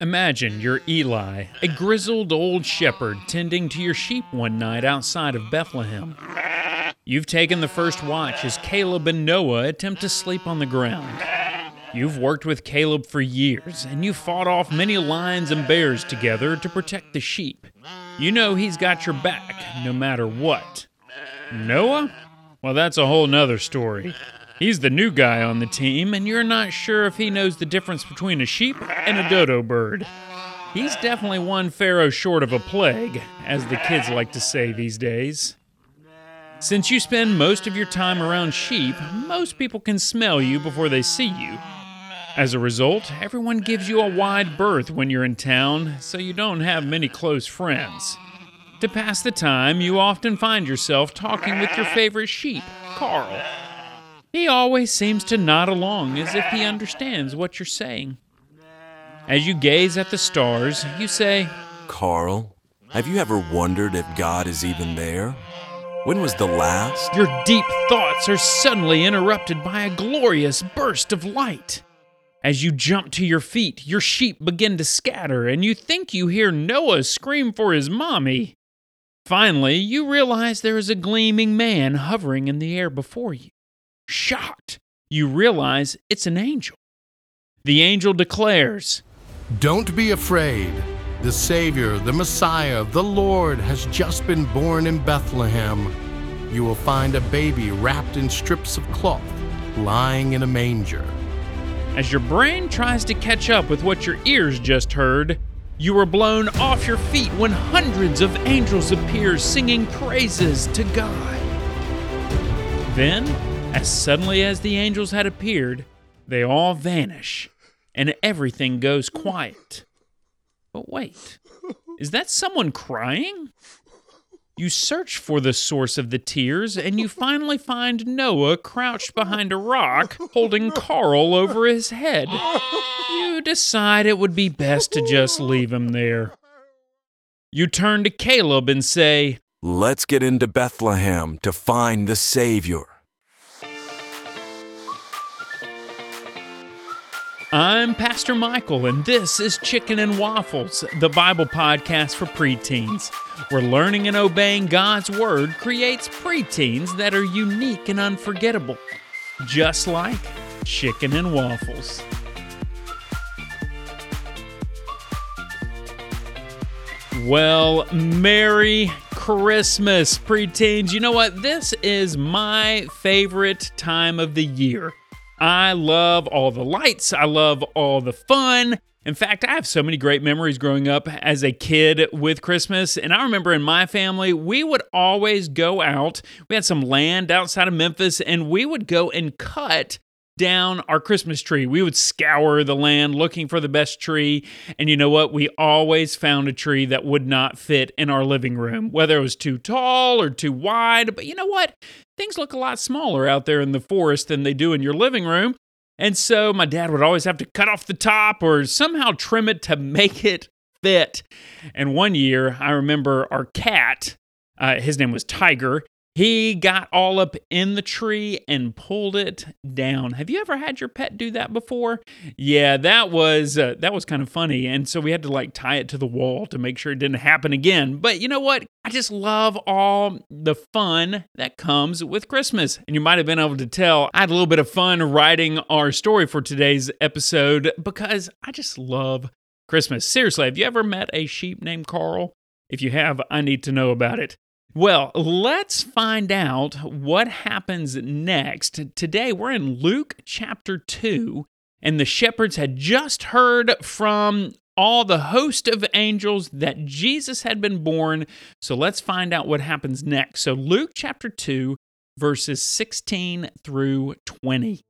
Imagine you're Eli, a grizzled old shepherd tending to your sheep one night outside of Bethlehem. You've taken the first watch as Caleb and Noah attempt to sleep on the ground. You've worked with Caleb for years, and you've fought off many lions and bears together to protect the sheep. You know he's got your back, no matter what. Noah? Well, that's a whole nother story. He's the new guy on the team, and you're not sure if he knows the difference between a sheep and a dodo bird. He's definitely one pharaoh short of a plague, as the kids like to say these days. Since you spend most of your time around sheep, most people can smell you before they see you. As a result, everyone gives you a wide berth when you're in town, so you don't have many close friends. To pass the time, you often find yourself talking with your favorite sheep, Carl. He always seems to nod along as if he understands what you're saying. As you gaze at the stars, you say, Carl, have you ever wondered if God is even there? When was the last? Your deep thoughts are suddenly interrupted by a glorious burst of light. As you jump to your feet, your sheep begin to scatter, and you think you hear Noah scream for his mommy. Finally, you realize there is a gleaming man hovering in the air before you. Shocked, you realize it's an angel. The angel declares, Don't be afraid. The Savior, the Messiah, the Lord has just been born in Bethlehem. You will find a baby wrapped in strips of cloth, lying in a manger. As your brain tries to catch up with what your ears just heard, you are blown off your feet when hundreds of angels appear singing praises to God. Then, as suddenly as the angels had appeared, they all vanish and everything goes quiet. But wait, is that someone crying? You search for the source of the tears, and you finally find Noah crouched behind a rock, holding Carl over his head. You decide it would be best to just leave him there. You turn to Caleb and say, Let's get into Bethlehem to find the Savior. I'm Pastor Michael, and this is Chicken and Waffles, the Bible podcast for preteens, where learning and obeying God's Word creates preteens that are unique and unforgettable, just like Chicken and Waffles. Well, Merry Christmas, preteens. You know what? This is my favorite time of the year. I love all the lights, I love all the fun. In fact, I have so many great memories growing up as a kid with Christmas. And I remember in my family, we would always go out. We had some land outside of Memphis, and we would go and cut down our Christmas tree. We would scour the land looking for the best tree. And you know what? We always found a tree that would not fit in our living room, whether it was too tall or too wide. But you know what? Things look a lot smaller out there in the forest than they do in your living room. And so my dad would always have to cut off the top or somehow trim it to make it fit. And one year, I remember our cat, uh, his name was Tiger, he got all up in the tree and pulled it down. Have you ever had your pet do that before? Yeah, that was uh, that was kind of funny. And so we had to like tie it to the wall to make sure it didn't happen again. But you know what? I just love all the fun that comes with Christmas. And you might have been able to tell I had a little bit of fun writing our story for today's episode because I just love Christmas. Seriously, have you ever met a sheep named Carl? If you have, I need to know about it. Well, let's find out what happens next. Today we're in Luke chapter 2, and the shepherds had just heard from all the host of angels that Jesus had been born. So let's find out what happens next. So, Luke chapter 2, verses 16 through 20.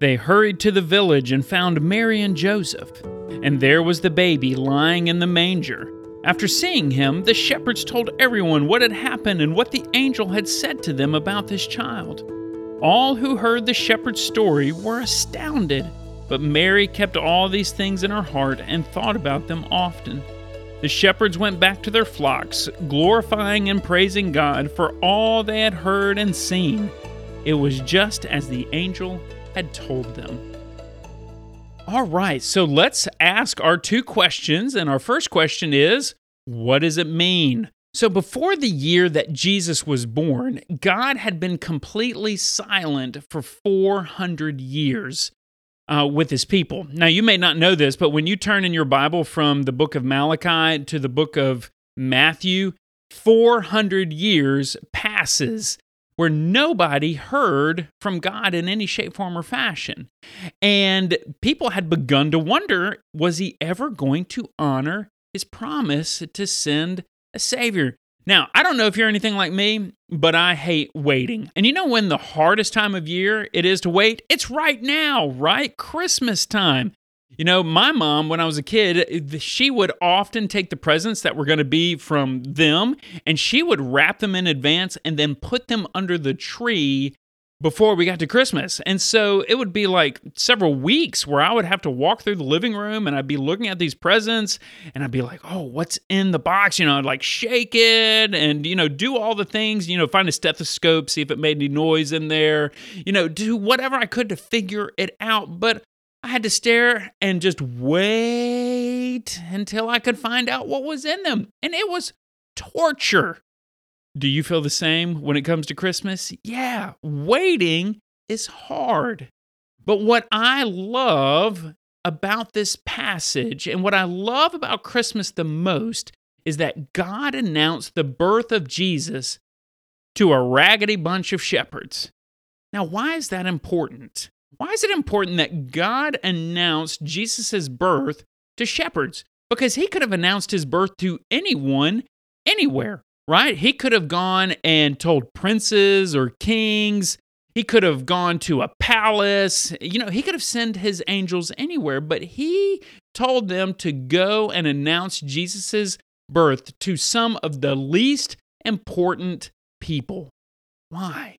They hurried to the village and found Mary and Joseph, and there was the baby lying in the manger. After seeing him, the shepherds told everyone what had happened and what the angel had said to them about this child. All who heard the shepherd's story were astounded, but Mary kept all these things in her heart and thought about them often. The shepherds went back to their flocks, glorifying and praising God for all they had heard and seen. It was just as the angel had told them. All right, so let's ask our two questions. And our first question is What does it mean? So, before the year that Jesus was born, God had been completely silent for 400 years uh, with his people. Now, you may not know this, but when you turn in your Bible from the book of Malachi to the book of Matthew, 400 years passes where nobody heard from God in any shape, form, or fashion. And people had begun to wonder was he ever going to honor his promise to send a Savior? Now, I don't know if you're anything like me, but I hate waiting. And you know when the hardest time of year it is to wait? It's right now, right? Christmas time. You know, my mom, when I was a kid, eh, she would often take the presents that were going to be from them and she would wrap them in advance and then put them under the tree before we got to Christmas. And so it would be like several weeks where I would have to walk through the living room and I'd be looking at these presents and I'd be like, oh, what's in the box? You know, I'd like shake it and, you know, do all the things, you know, find a stethoscope, see if it made any noise in there, you know, do whatever I could to figure it out. But I had to stare and just wait until I could find out what was in them. And it was torture. Do you feel the same when it comes to Christmas? Yeah, waiting is hard. But what I love about this passage and what I love about Christmas the most is that God announced the birth of Jesus to a raggedy bunch of shepherds. Now, why is that important? Why is it important that God announced Jesus' birth to shepherds? Because he could have announced his birth to anyone, anywhere, right? He could have gone and told princes or kings. He could have gone to a palace. You know, he could have sent his angels anywhere, but he told them to go and announce Jesus' birth to some of the least important people. Why?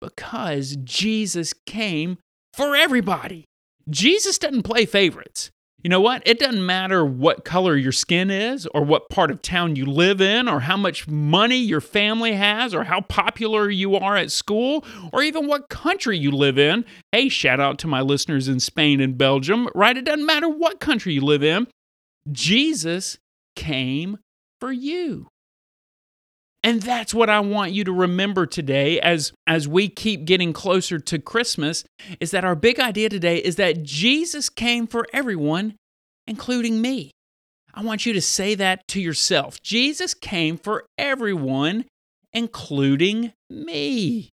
Because Jesus came for everybody. Jesus doesn't play favorites. You know what? It doesn't matter what color your skin is, or what part of town you live in, or how much money your family has, or how popular you are at school, or even what country you live in. Hey, shout out to my listeners in Spain and Belgium, right? It doesn't matter what country you live in. Jesus came for you. And that's what I want you to remember today as as we keep getting closer to Christmas is that our big idea today is that Jesus came for everyone including me. I want you to say that to yourself. Jesus came for everyone including me.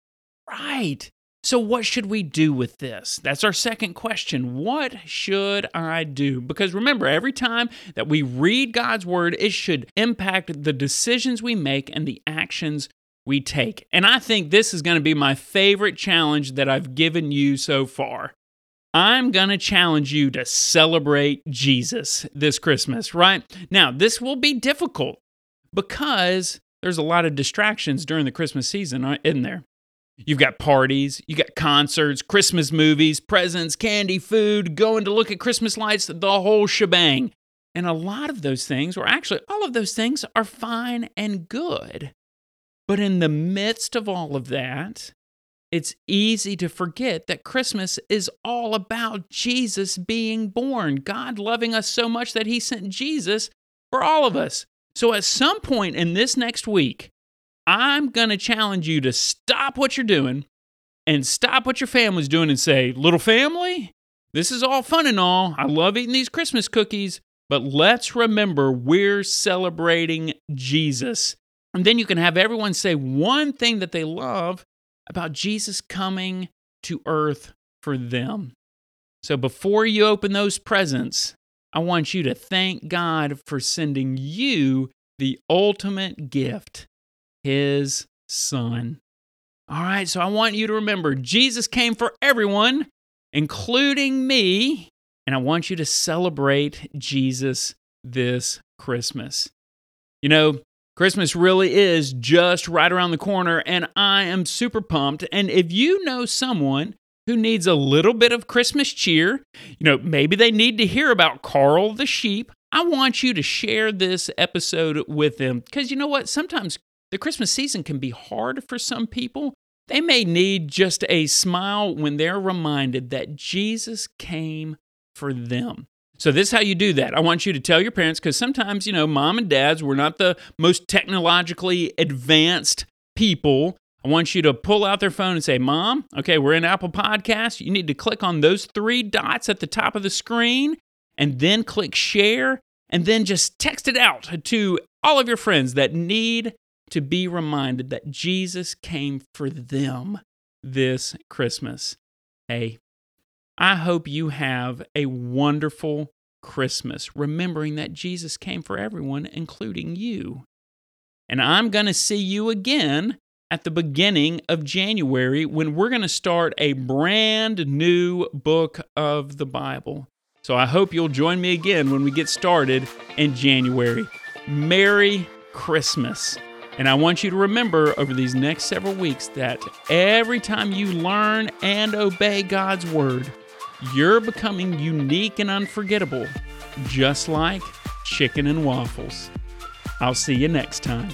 Right. So, what should we do with this? That's our second question. What should I do? Because remember, every time that we read God's word, it should impact the decisions we make and the actions we take. And I think this is going to be my favorite challenge that I've given you so far. I'm going to challenge you to celebrate Jesus this Christmas, right? Now, this will be difficult because there's a lot of distractions during the Christmas season, uh, isn't there? You've got parties, you got concerts, Christmas movies, presents, candy, food, going to look at Christmas lights, the whole shebang. And a lot of those things, or actually all of those things, are fine and good. But in the midst of all of that, it's easy to forget that Christmas is all about Jesus being born, God loving us so much that He sent Jesus for all of us. So at some point in this next week, I'm going to challenge you to stop what you're doing and stop what your family's doing and say, Little family, this is all fun and all. I love eating these Christmas cookies, but let's remember we're celebrating Jesus. And then you can have everyone say one thing that they love about Jesus coming to earth for them. So before you open those presents, I want you to thank God for sending you the ultimate gift his son. All right, so I want you to remember Jesus came for everyone, including me, and I want you to celebrate Jesus this Christmas. You know, Christmas really is just right around the corner, and I am super pumped. And if you know someone who needs a little bit of Christmas cheer, you know, maybe they need to hear about Carl the sheep, I want you to share this episode with them. Because you know what? Sometimes the Christmas season can be hard for some people. They may need just a smile when they're reminded that Jesus came for them. So, this is how you do that. I want you to tell your parents because sometimes, you know, mom and dads, we're not the most technologically advanced people. I want you to pull out their phone and say, Mom, okay, we're in Apple Podcasts. You need to click on those three dots at the top of the screen and then click share and then just text it out to all of your friends that need to be reminded that Jesus came for them this Christmas. Hey, I hope you have a wonderful Christmas, remembering that Jesus came for everyone, including you. And I'm going to see you again at the beginning of January when we're going to start a brand new book of the Bible. So I hope you'll join me again when we get started in January. Merry Christmas. And I want you to remember over these next several weeks that every time you learn and obey God's word, you're becoming unique and unforgettable, just like chicken and waffles. I'll see you next time.